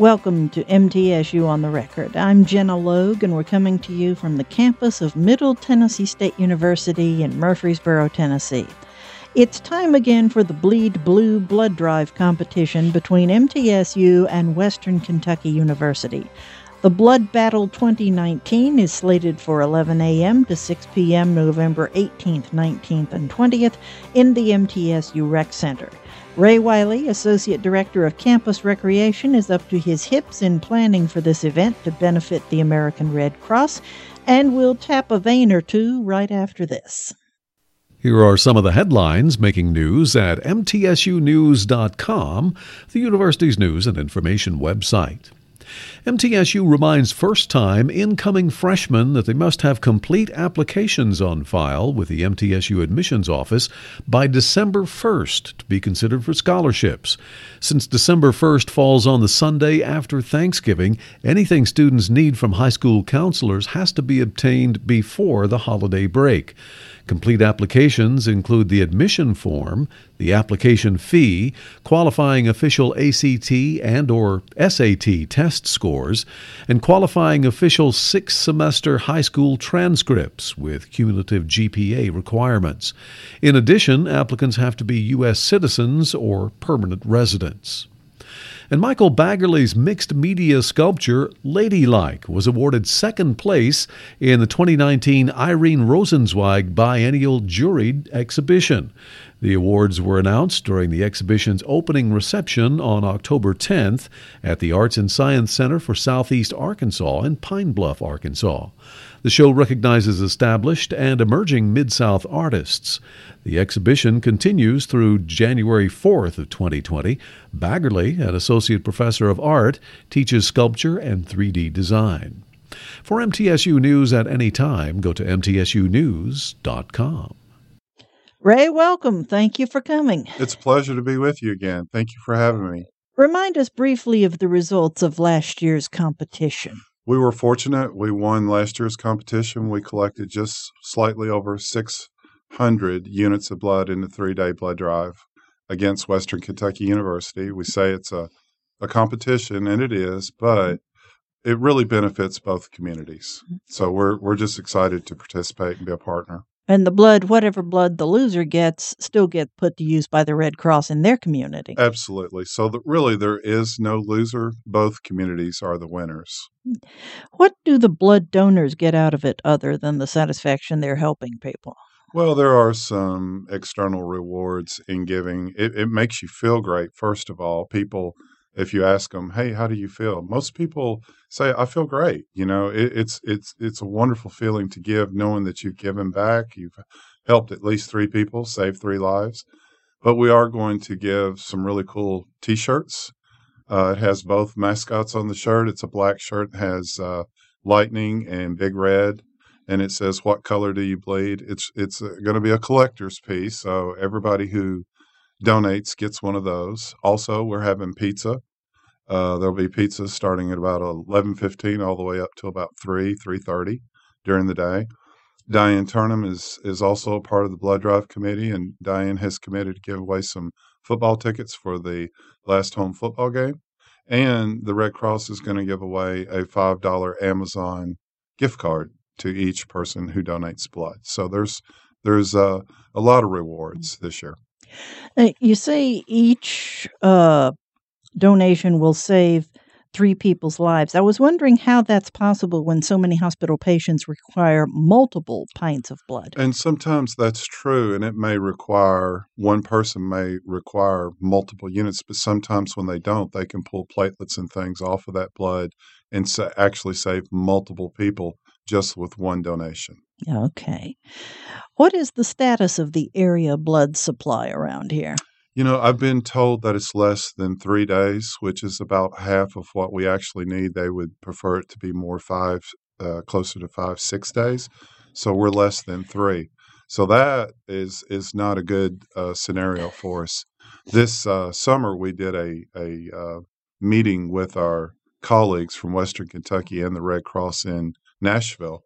Welcome to MTSU on the Record. I'm Gina Logue, and we're coming to you from the campus of Middle Tennessee State University in Murfreesboro, Tennessee. It's time again for the Bleed Blue Blood Drive competition between MTSU and Western Kentucky University. The Blood Battle 2019 is slated for 11 a.m. to 6 p.m. November 18th, 19th, and 20th in the MTSU Rec Center. Ray Wiley, Associate Director of Campus Recreation, is up to his hips in planning for this event to benefit the American Red Cross, and we'll tap a vein or two right after this. Here are some of the headlines making news at mtsunews.com, the university's news and information website. MTSU reminds first time incoming freshmen that they must have complete applications on file with the MTSU admissions office by December 1st to be considered for scholarships. Since December 1st falls on the Sunday after Thanksgiving, anything students need from high school counselors has to be obtained before the holiday break. Complete applications include the admission form, the application fee, qualifying official ACT and or SAT test scores, and qualifying official six semester high school transcripts with cumulative GPA requirements. In addition, applicants have to be US citizens or permanent residents. And Michael Baggerly's mixed media sculpture, Ladylike, was awarded second place in the 2019 Irene Rosenzweig Biennial Juried Exhibition. The awards were announced during the exhibition's opening reception on October 10th at the Arts and Science Center for Southeast Arkansas in Pine Bluff, Arkansas. The show recognizes established and emerging Mid South artists. The exhibition continues through January 4th of 2020. Baggerly, an associate professor of art, teaches sculpture and 3D design. For MTSU News at any time, go to mtsunews.com. Ray, welcome. Thank you for coming. It's a pleasure to be with you again. Thank you for having me. Remind us briefly of the results of last year's competition. We were fortunate. We won last year's competition. We collected just slightly over 600 units of blood in the three day blood drive against Western Kentucky University. We say it's a, a competition, and it is, but it really benefits both communities. Mm-hmm. So we're, we're just excited to participate and be a partner. And the blood, whatever blood the loser gets, still gets put to use by the Red Cross in their community. Absolutely. So that really there is no loser. Both communities are the winners. What do the blood donors get out of it other than the satisfaction they're helping people? Well, there are some external rewards in giving. It, it makes you feel great, first of all. People if you ask them, "Hey, how do you feel?" Most people say, "I feel great." You know, it, it's it's it's a wonderful feeling to give, knowing that you've given back, you've helped at least three people, saved three lives. But we are going to give some really cool T-shirts. Uh, it has both mascots on the shirt. It's a black shirt, has uh, lightning and big red, and it says, "What color do you bleed?" It's it's uh, going to be a collector's piece, so everybody who donates gets one of those. Also, we're having pizza. Uh, there'll be pizza starting at about eleven fifteen, all the way up to about three three thirty during the day. Diane Turnham is is also a part of the blood drive committee, and Diane has committed to give away some football tickets for the last home football game. And the Red Cross is going to give away a five dollar Amazon gift card to each person who donates blood. So there's there's uh, a lot of rewards this year. Uh, you say each uh, donation will save three people's lives. I was wondering how that's possible when so many hospital patients require multiple pints of blood. And sometimes that's true, and it may require one person may require multiple units, but sometimes when they don't, they can pull platelets and things off of that blood and sa- actually save multiple people just with one donation. Okay. What is the status of the area blood supply around here? You know, I've been told that it's less than three days, which is about half of what we actually need. They would prefer it to be more five, uh, closer to five, six days. So we're less than three. So that is is not a good uh, scenario for us. This uh, summer, we did a a uh, meeting with our colleagues from Western Kentucky and the Red Cross in Nashville,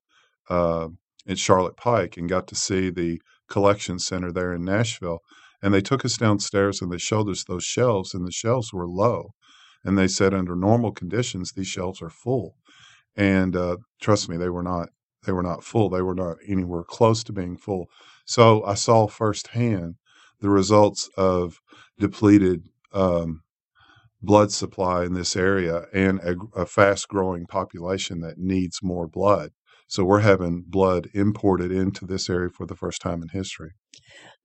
uh, at Charlotte Pike, and got to see the collection center there in Nashville. And they took us downstairs and they showed us those shelves, and the shelves were low. And they said under normal conditions, these shelves are full. And uh, trust me, they were not. They were not full. They were not anywhere close to being full. So I saw firsthand the results of depleted um, blood supply in this area and a, a fast growing population that needs more blood. So we're having blood imported into this area for the first time in history.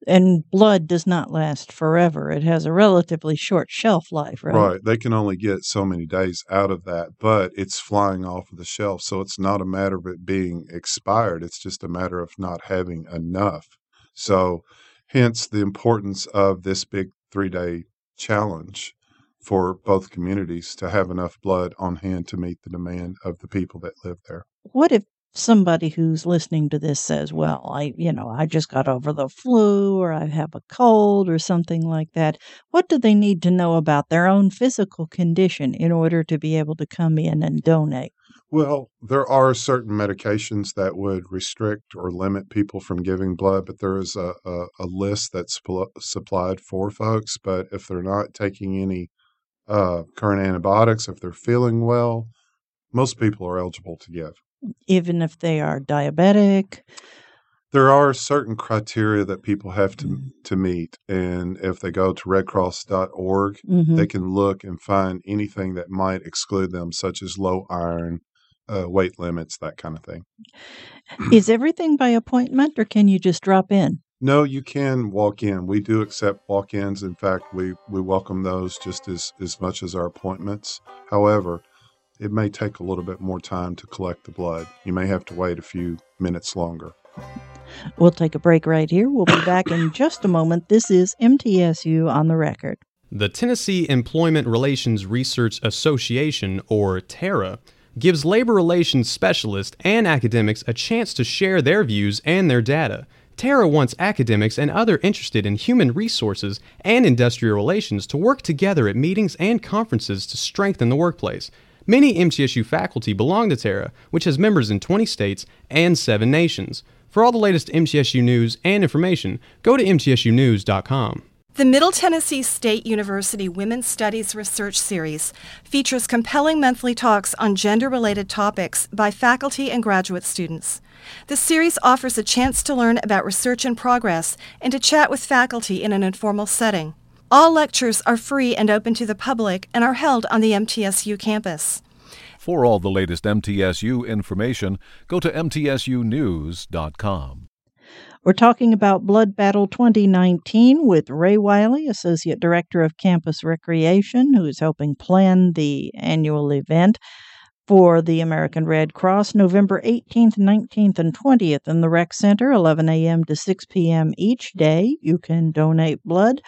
And blood does not last forever. It has a relatively short shelf life, right? Right. They can only get so many days out of that, but it's flying off of the shelf. So it's not a matter of it being expired. It's just a matter of not having enough. So, hence the importance of this big three day challenge for both communities to have enough blood on hand to meet the demand of the people that live there. What if somebody who's listening to this says, "Well, I, you know, I just got over the flu or I have a cold or something like that." What do they need to know about their own physical condition in order to be able to come in and donate? Well, there are certain medications that would restrict or limit people from giving blood, but there is a, a, a list that's supplied for folks. But if they're not taking any uh, current antibiotics, if they're feeling well, most people are eligible to give. Even if they are diabetic? There are certain criteria that people have to, mm-hmm. to meet. And if they go to redcross.org, mm-hmm. they can look and find anything that might exclude them, such as low iron, uh, weight limits, that kind of thing. Is everything by appointment or can you just drop in? No, you can walk in. We do accept walk ins. In fact, we, we welcome those just as, as much as our appointments. However, it may take a little bit more time to collect the blood. You may have to wait a few minutes longer. We'll take a break right here. We'll be back in just a moment. This is MTSU on the record. The Tennessee Employment Relations Research Association, or TERRA, gives labor relations specialists and academics a chance to share their views and their data. TERRA wants academics and other interested in human resources and industrial relations to work together at meetings and conferences to strengthen the workplace. Many MTSU faculty belong to TERRA, which has members in 20 states and 7 nations. For all the latest MTSU news and information, go to mtsunews.com. The Middle Tennessee State University Women's Studies Research Series features compelling monthly talks on gender related topics by faculty and graduate students. The series offers a chance to learn about research in progress and to chat with faculty in an informal setting. All lectures are free and open to the public and are held on the MTSU campus. For all the latest MTSU information, go to mtsunews.com. We're talking about Blood Battle 2019 with Ray Wiley, Associate Director of Campus Recreation, who is helping plan the annual event for the American Red Cross, November 18th, 19th, and 20th in the Rec Center, 11 a.m. to 6 p.m. each day. You can donate blood.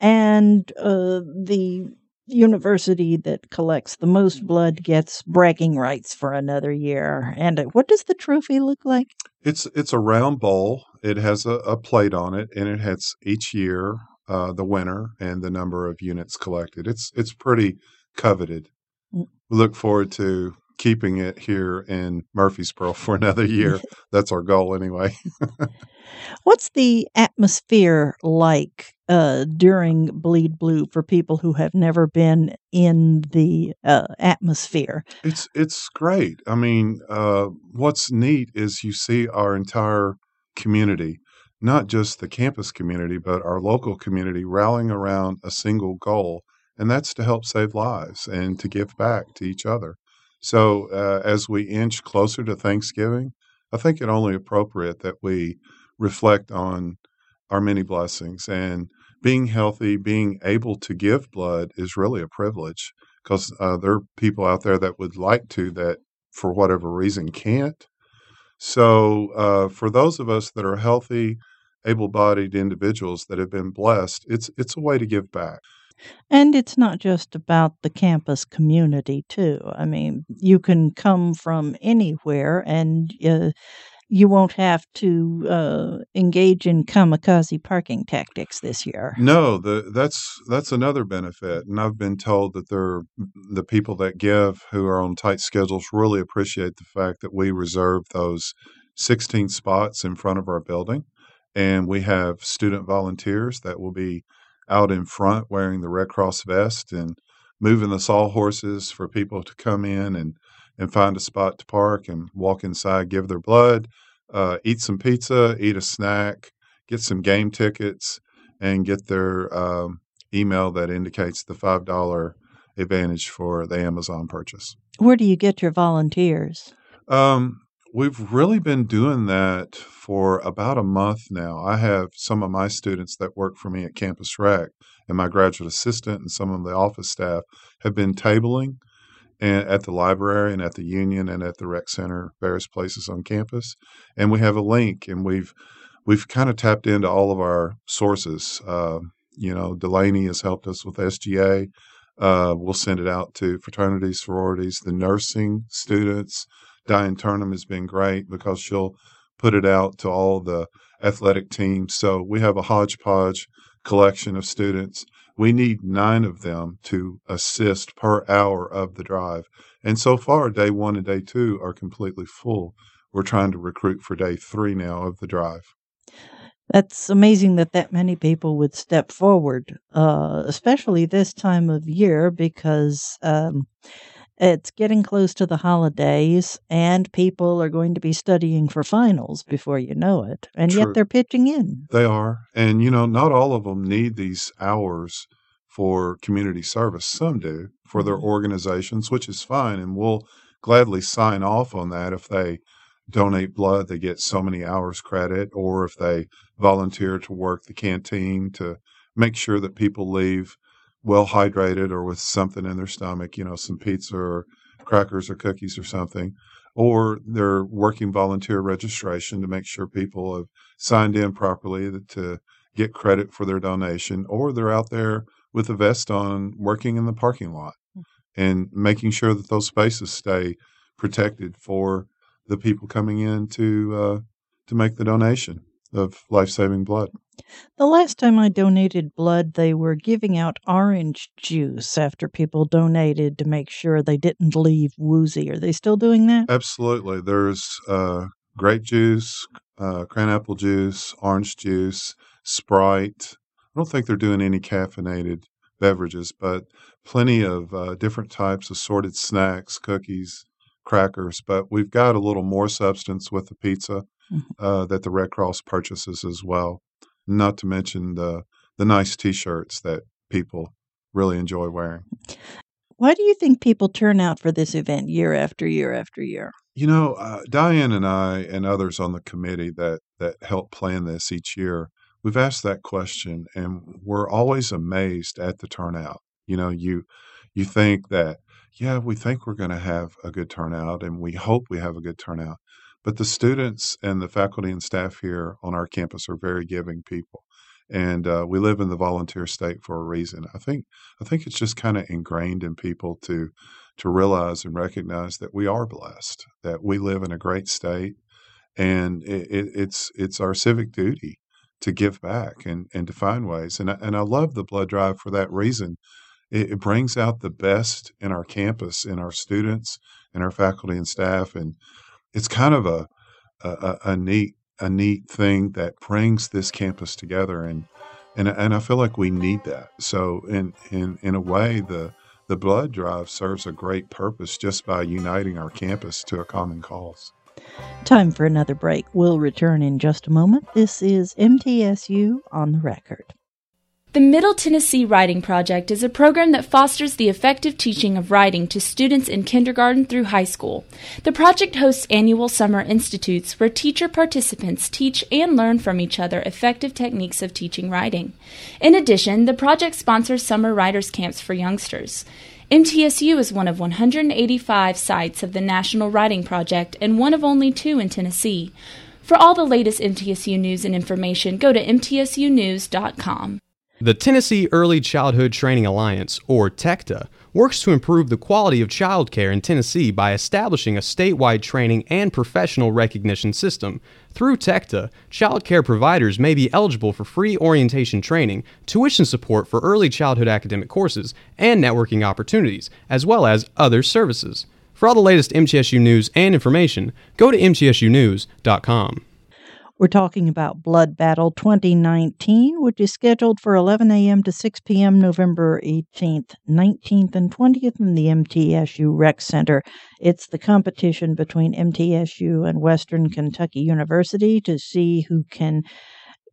And uh, the university that collects the most blood gets bragging rights for another year. And uh, what does the trophy look like? It's it's a round bowl. It has a, a plate on it, and it has each year uh, the winner and the number of units collected. It's it's pretty coveted. Mm. We look forward to keeping it here in Murfreesboro for another year. That's our goal, anyway. What's the atmosphere like uh, during Bleed Blue for people who have never been in the uh, atmosphere? It's it's great. I mean, uh, what's neat is you see our entire community, not just the campus community, but our local community rallying around a single goal, and that's to help save lives and to give back to each other. So uh, as we inch closer to Thanksgiving, I think it only appropriate that we reflect on our many blessings and being healthy, being able to give blood is really a privilege because uh, there are people out there that would like to that for whatever reason can't. So uh, for those of us that are healthy, able-bodied individuals that have been blessed, it's it's a way to give back. And it's not just about the campus community, too. I mean, you can come from anywhere and uh, you won't have to uh, engage in kamikaze parking tactics this year. No, the, that's that's another benefit, and I've been told that they're the people that give who are on tight schedules really appreciate the fact that we reserve those 16 spots in front of our building, and we have student volunteers that will be out in front wearing the Red Cross vest and moving the sawhorses for people to come in and, and find a spot to park and walk inside, give their blood, uh, eat some pizza, eat a snack, get some game tickets, and get their um, email that indicates the $5 advantage for the Amazon purchase. Where do you get your volunteers? Um, we've really been doing that for about a month now. I have some of my students that work for me at Campus Rec, and my graduate assistant and some of the office staff have been tabling and at the library and at the union and at the rec center, various places on campus. And we have a link, and we've we've kind of tapped into all of our sources. Uh, you know, Delaney has helped us with SGA. Uh, we'll send it out to fraternities, sororities, the nursing students. Diane Turnham has been great because she'll put it out to all the athletic teams. So we have a hodgepodge collection of students. We need nine of them to assist per hour of the drive. And so far, day one and day two are completely full. We're trying to recruit for day three now of the drive. That's amazing that that many people would step forward, uh, especially this time of year because um, it's getting close to the holidays and people are going to be studying for finals before you know it. And True. yet they're pitching in. They are. And, you know, not all of them need these hours for community service. Some do for their Mm-hmm. organizations, which is fine. And we'll gladly sign off on that if they donate blood, they get so many hours credit, or if they volunteer to work the canteen to make sure that people leave well hydrated or with something in their stomach, you know, some pizza or crackers or cookies or something. Or they're working volunteer registration to make sure people have signed in properly to get credit for their donation, or they're out there with a vest on working in the parking lot and making sure that those spaces stay protected for the people coming in to uh, to make the donation of life saving blood. The last time I donated blood, they were giving out orange juice after people donated to make sure they didn't leave woozy. Are they still doing that? Absolutely, there's uh, grape juice, uh, cranapple juice, orange juice, Sprite. I don't think they're doing any caffeinated beverages, but plenty of uh, different types, of assorted snacks, cookies, crackers. But we've got a little more substance with the pizza Mhm. uh, that the Red Cross purchases as well. Not to mention the the nice T-shirts that people really enjoy wearing. Why do you think people turn out for this event year after year after year? You know, uh, Diane and I and others on the committee that that help plan this each year, we've asked that question, and we're always amazed at the turnout. You know, you you think that yeah, we think we're going to have a good turnout, and we hope we have a good turnout, but the students and the faculty and staff here on our campus are very giving people, and uh, we live in the volunteer state for a reason. I think I think it's just kind of ingrained in people to to realize and recognize that we are blessed, that we live in a great state, and it, it, it's it's our civic duty to give back and, and to find ways. And I, and I love the blood drive for that reason. It, it brings out the best in our campus, in our students, in our faculty and staff, and it's kind of a a, a neat a neat thing that brings this campus together and and and I feel like we need that. So in in in a way the the blood drive serves a great purpose just by uniting our campus to a common cause. Time for another break. We'll return in just a moment. This is MTSU on the record. The Middle Tennessee Writing Project is a program that fosters the effective teaching of writing to students in kindergarten through high school. The project hosts annual summer institutes where teacher participants teach and learn from each other effective techniques of teaching writing. In addition, the project sponsors summer writers' camps for youngsters. MTSU is one of 185 sites of the National Writing Project and one of only two in Tennessee. For all the latest MTSU news and information, go to mtsunews.com. The Tennessee Early Childhood Training Alliance, or TECTA, works to improve the quality of childcare in Tennessee by establishing a statewide training and professional recognition system. Through TECTA, childcare providers may be eligible for free orientation training, tuition support for early childhood academic courses, and networking opportunities, as well as other services. For all the latest MTSU news and information, go to mtsunews.com. We're talking about Blood Battle 2019, which is scheduled for 11 a.m. to 6 p.m. November 18th, 19th, and 20th in the MTSU Rec Center. It's the competition between MTSU and Western Kentucky University to see who can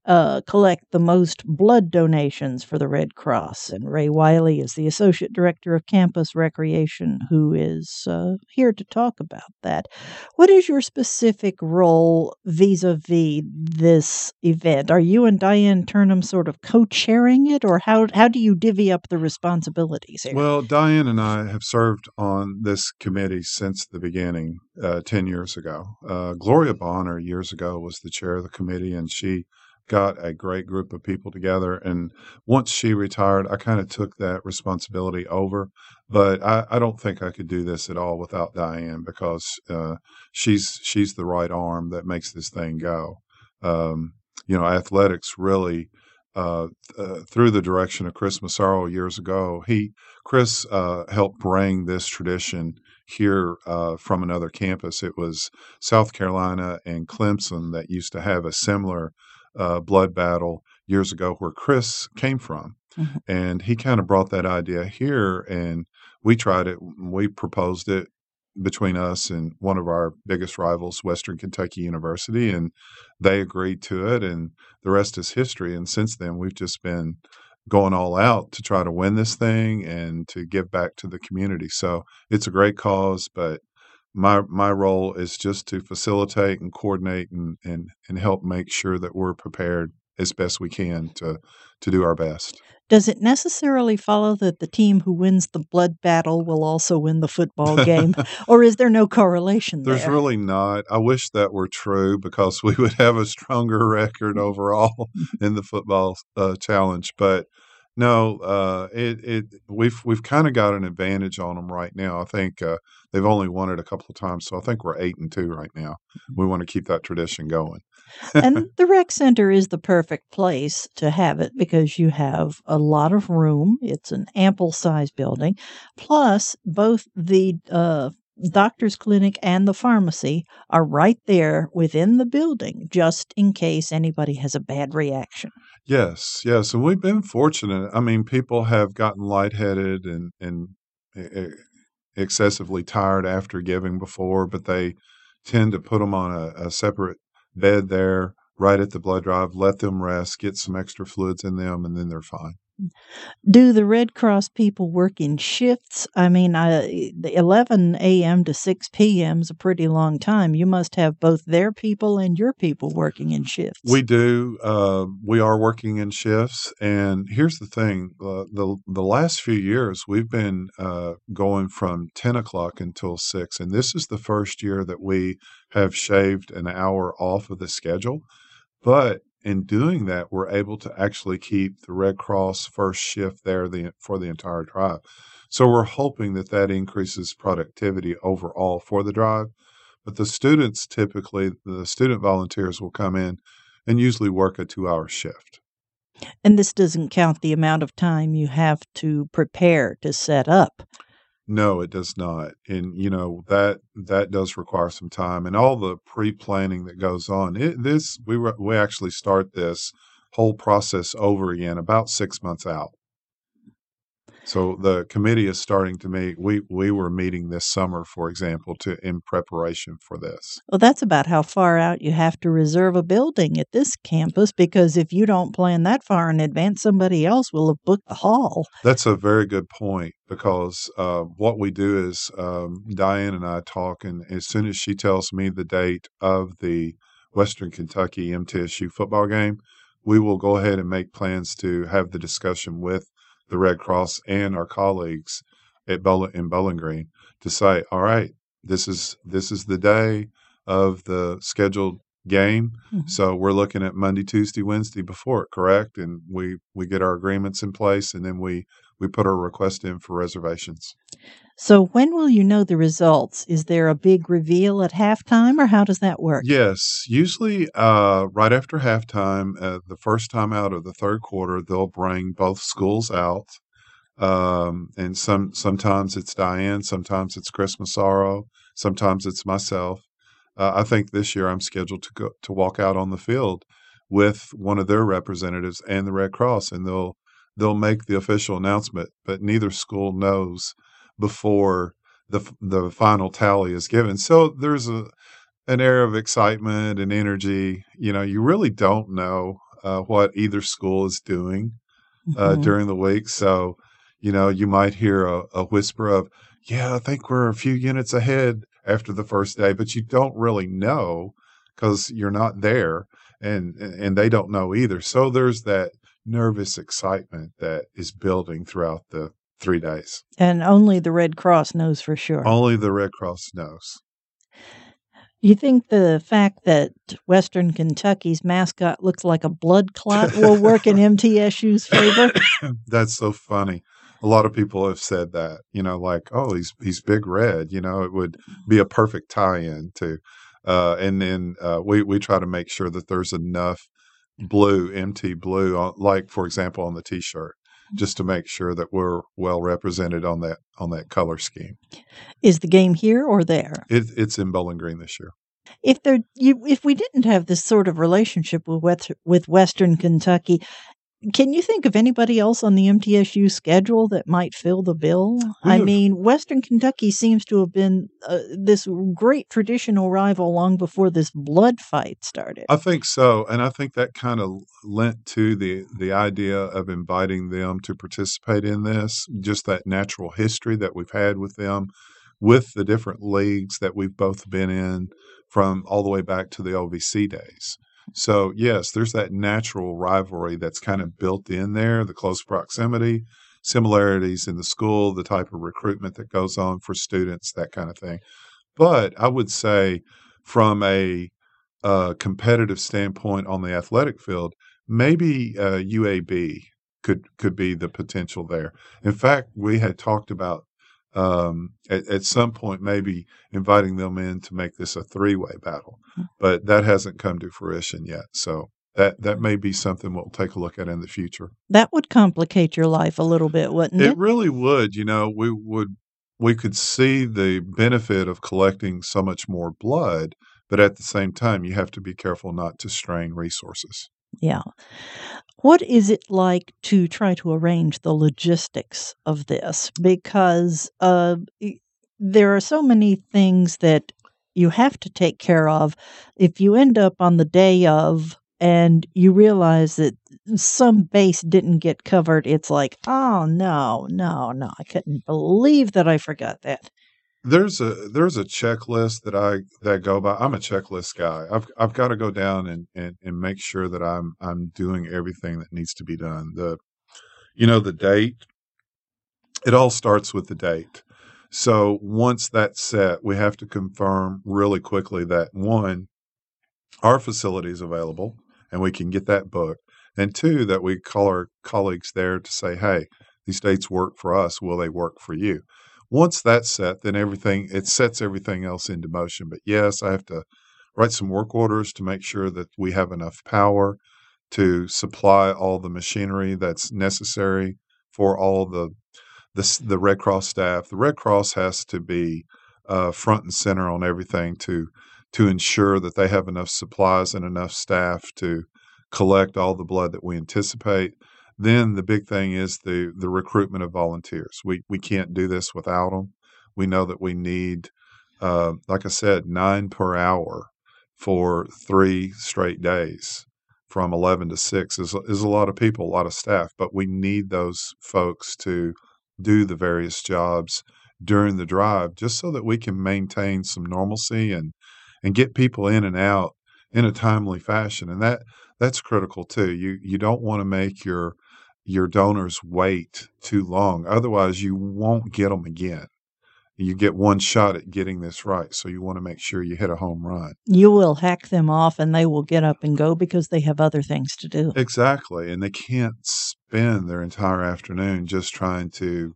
uh, collect the most blood donations for the Red Cross. And Ray Wiley is the Associate Director of Campus Recreation, who is uh, here to talk about that. What is your specific role vis a vis this event? Are you and Diane Turnham sort of co chairing it, or how, how do you divvy up the responsibilities here? Well, Diane and I have served on this committee since the beginning, uh, 10 years ago. Uh, Gloria Bonner, years ago, was the chair of the committee, and she got a great group of people together. And once she retired, I kind of took that responsibility over. But I, I, don't think I could do this at all without Diane because uh, she's she's the right arm that makes this thing go. Um, you know, athletics really. Uh, uh, through the direction of Chris Massaro years ago, he Chris uh, helped bring this tradition here uh, from another campus. It was South Carolina and Clemson that used to have a similar uh, blood battle years ago where Chris came from. Mm-hmm. And he kind of brought that idea here, and we tried it. We proposed it between us and one of our biggest rivals, Western Kentucky University, and they agreed to it. And the rest is history. And since then, we've just been going all out to try to win this thing and to give back to the community. So it's a great cause, but my my role is just to facilitate and coordinate and, and and help make sure that we're prepared as best we can to to do our best. Does it necessarily follow that the team who wins the blood battle will also win the football game, or is there no correlation There's there? really not. I wish that were true because we would have a stronger record overall in the football uh, challenge. But no, uh, it it we've we've kind of got an advantage on them right now. I think uh, they've only won it a couple of times, so I think we're eight and two right now. Mm-hmm. We want to keep that tradition going. and the rec center is the perfect place to have it because you have a lot of room. It's an ample size building, plus both the uh, doctor's clinic and the pharmacy are right there within the building just in case anybody has a bad reaction. Yes, yes, and we've been fortunate. I mean, people have gotten lightheaded and and excessively tired after giving before, but they tend to put them on a, a separate bed there right at the blood drive, let them rest, get some extra fluids in them, and then they're fine. Do the Red Cross people work in shifts? I mean, I, the 11 a.m. to 6 p.m. is a pretty long time. You must have both their people and your people working in shifts. We do. Uh, we are working in shifts, and here's the thing: uh, the the last few years we've been uh, going from 10 o'clock until six, and this is the first year that we have shaved an hour off of the schedule. But in doing that, we're able to actually keep the Red Cross first shift there the, for the entire drive. So we're hoping that that increases productivity overall for the drive. But the students typically, the student volunteers will come in and usually work a two hour shift. And this doesn't count the amount of time you have to prepare to set up. No, it does not. And you know that that does require some time and all the pre-planning that goes on. It, this we we actually start this whole process over again about 6 months out. So the committee is starting to meet. We we were meeting this summer, for example, to in preparation for this. Well, that's about how far out you have to reserve a building at this campus because if you don't plan that far in advance, somebody else will have booked the hall. That's a very good point because uh, what we do is um, Diane and I talk, and as soon as she tells me the date of the Western Kentucky MTSU football game, we will go ahead and make plans to have the discussion with the Red Cross and our colleagues at Bowl- in Bowling Green to say, all right, this is this is the day of the scheduled game. Mm-hmm. So we're looking at Monday, Tuesday, Wednesday before it, correct? And we we get our agreements in place, and then we we put our request in for reservations. So when will you know the results? Is there a big reveal at halftime, or how does that work? Yes, usually uh, right after halftime, uh, the first time out of the third quarter, they'll bring both schools out, um, and some sometimes it's Diane, sometimes it's Chris Massaro, sometimes it's myself. uh, I think this year I'm scheduled to go to walk out on the field with one of their representatives and the Red Cross, and they'll they'll make the official announcement, but neither school knows before the the final tally is given. So there's a an air of excitement and energy. You know, you really don't know uh, what either school is doing uh, Mhm. during the week. So, you know, you might hear a, a whisper of, "Yeah, I think we're a few units ahead after the first day," but you don't really know because you're not there, and and they don't know either. So there's that nervous excitement that is building throughout the three days. And only the Red Cross knows for sure. Only the Red Cross knows. You think the fact that Western Kentucky's mascot looks like a blood clot will work in MTSU's favor? That's so funny. A lot of people have said that, you know, like, oh, he's he's big red. You know, it would be a perfect tie-in to. Uh, and then uh, we we try to make sure that there's enough blue, MT blue, on, like for example on the T-shirt, just to make sure that we're well represented on that on that color scheme. Is the game here or there? It, it's in Bowling Green this year. If there, you, if we didn't have this sort of relationship with with Western Kentucky, can you think of anybody else on the MTSU schedule that might fill the bill? I mean, Western Kentucky seems to have been uh, this great traditional rival long before this blood fight started. I think so, and I think that kind of lent to the the idea of inviting them to participate in this. Just that natural history that we've had with them, with the different leagues that we've both been in from all the way back to the OVC days. So yes, there's that natural rivalry that's kind of built in there, the close proximity, similarities in the school, the type of recruitment that goes on for students, that kind of thing. But I would say from a uh, competitive standpoint on the athletic field, maybe uh, UAB could could be the potential there. In fact, we had talked about um, at, at some point maybe inviting them in to make this a three way battle, but that hasn't come to fruition yet. So that that may be something we'll take a look at in the future. That would complicate your life a little bit, wouldn't it? It really would. You know, we would we could see the benefit of collecting so much more blood, but at the same time, you have to be careful not to strain resources. Yeah. What is it like to try to arrange the logistics of this? Because uh, there are so many things that you have to take care of. If you end up on the day of and you realize that some base didn't get covered, it's like, oh no, no, no, I couldn't believe that I forgot that. There's a there's a checklist that I that go by. I'm a checklist guy. I've I've got to go down and, and, and make sure that I'm I'm doing everything that needs to be done. The you know the date. It all starts with the date. So once that's set, we have to confirm really quickly that one, our facility is available and we can get that booked, and two, that we call our colleagues there to say, hey, these dates work for us. Will they work for you? Once that's set, then everything it sets everything else into motion. But yes, I have to write some work orders to make sure that we have enough power to supply all the machinery that's necessary for all the the, the Red Cross staff. The Red Cross has to be uh, front and center on everything to to ensure that they have enough supplies and enough staff to collect all the blood that we anticipate. Then the big thing is the the recruitment of volunteers. We we can't do this without them. We know that we need, uh, like I said, nine per hour for three straight days from 11 to 6 is, is a lot of people, a lot of staff, but we need those folks to do the various jobs during the drive just so that we can maintain some normalcy and and get people in and out in a timely fashion and that that's critical too you you don't want to make your your donors wait too long otherwise you won't get them again you get one shot at getting this right so you want to make sure you hit a home run You will hack them off and they will get up and go because they have other things to do. Exactly. And they can't spend their entire afternoon just trying to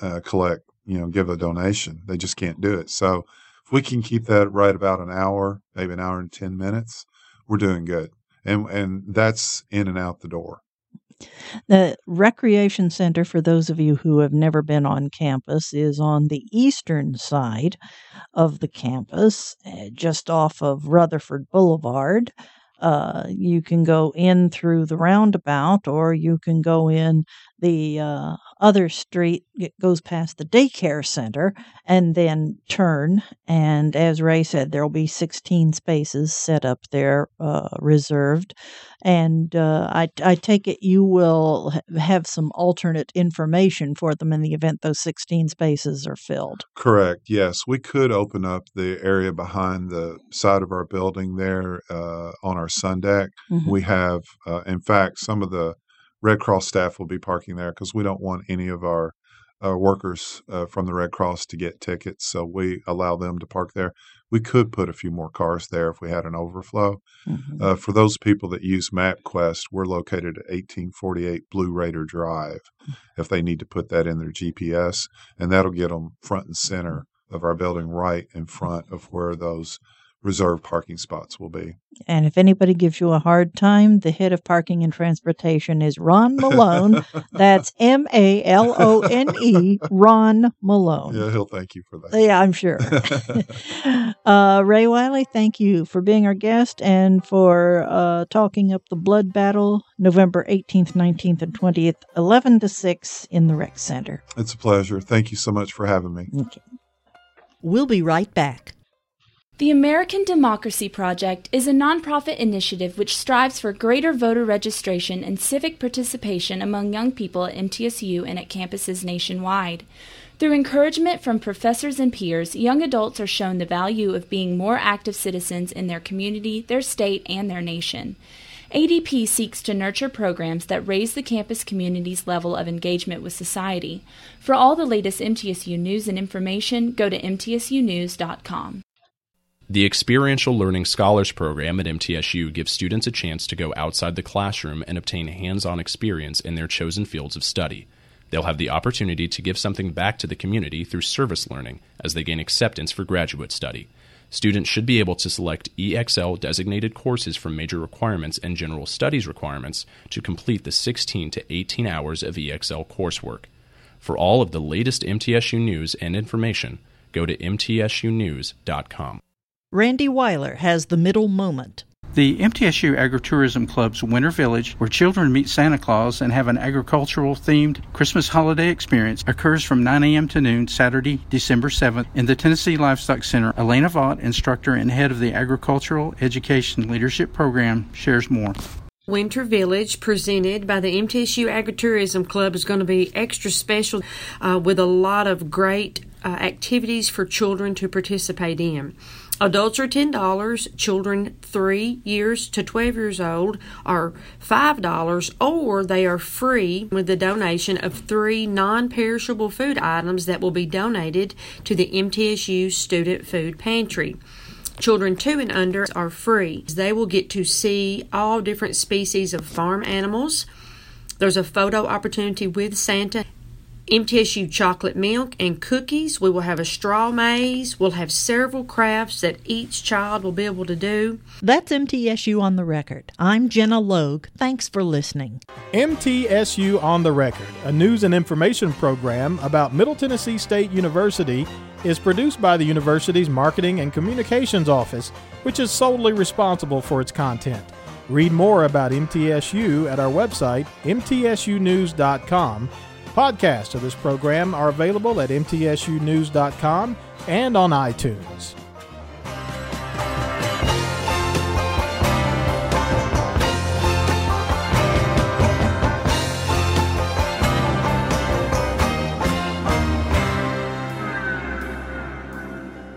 uh, collect, you know, give a donation. They just can't do it. So if we can keep that right about an hour, maybe an hour and 10 minutes, we're doing good. And, and that's in and out the door. The Recreation Center, for those of you who have never been on campus, is on the eastern side of the campus, eh, just off of Rutherford Boulevard. Uh, you can go in through the roundabout, or you can go in the uh, other street. Goes past the daycare center and then turn. And as Ray said, there will be 16 spaces set up there uh, reserved. And uh, I, I take it you will have some alternate information for them in the event those 16 spaces are filled. Correct. Yes, we could open up the area behind the side of our building there uh, on our sun deck. Mhm. We have, uh, in fact, some of the Red Cross staff will be parking there because we don't want any of our uh, workers uh, from the Red Cross to get tickets. So we allow them to park there. We could put a few more cars there if we had an overflow. Mhm. Uh, for those people that use MapQuest, we're located at 1848 Blue Raider Drive. If they need to put that in their GPS, and that'll get them front and center of our building, right in front of where those reserved parking spots will be. And if anybody gives you a hard time, the head of parking and transportation is Ron Malone. That's M A L O N E, Ron Malone. Yeah, he'll thank you for that. Yeah, I'm sure. uh, Ray Wiley, thank you for being our guest and for uh, talking up the blood battle November 18th, 19th, and 20th, 11 to 6 in the Rec Center. It's a pleasure. Thank you so much for having me. Okay. We'll be right back. The American Democracy Project is a nonprofit initiative which strives for greater voter registration and civic participation among young people at MTSU and at campuses nationwide. Through encouragement from professors and peers, young adults are shown the value of being more active citizens in their community, their state, and their nation. ADP seeks to nurture programs that raise the campus community's level of engagement with society. For all the latest MTSU news and information, go to mtsunews.com. The Experiential Learning Scholars Program at MTSU gives students a chance to go outside the classroom and obtain hands on experience in their chosen fields of study. They'll have the opportunity to give something back to the community through service learning as they gain acceptance for graduate study. Students should be able to select EXL designated courses from major requirements and general studies requirements to complete the 16 to 18 hours of EXL coursework. For all of the latest MTSU news and information, go to mtsunews.com. Randy Weiler has the middle moment. The MTSU Agritourism Club's Winter Village, where children meet Santa Claus and have an agricultural themed Christmas holiday experience, occurs from 9 a.m. to noon Saturday, December 7th in the Tennessee Livestock Center. Elena Vaught, instructor and head of the Agricultural Education Leadership Program, shares more. Winter Village, presented by the MTSU Agritourism Club, is going to be extra special uh, with a lot of great uh, activities for children to participate in. Adults are $10, children 3 years to 12 years old are $5, or they are free with the donation of three non perishable food items that will be donated to the MTSU Student Food Pantry. Children two and under are free. They will get to see all different species of farm animals. There's a photo opportunity with Santa. MTSU chocolate milk and cookies. We will have a straw maze. We'll have several crafts that each child will be able to do. That's MTSU on the record. I'm Gina Logue. Thanks for listening. MTSU on the Record, a news and information program about Middle Tennessee State University, is produced by the university's Marketing and Communications Office, which is solely responsible for its content. Read more about MTSU at our website, mtsunews.com. Podcasts of this program are available at mtsunews.com and on iTunes.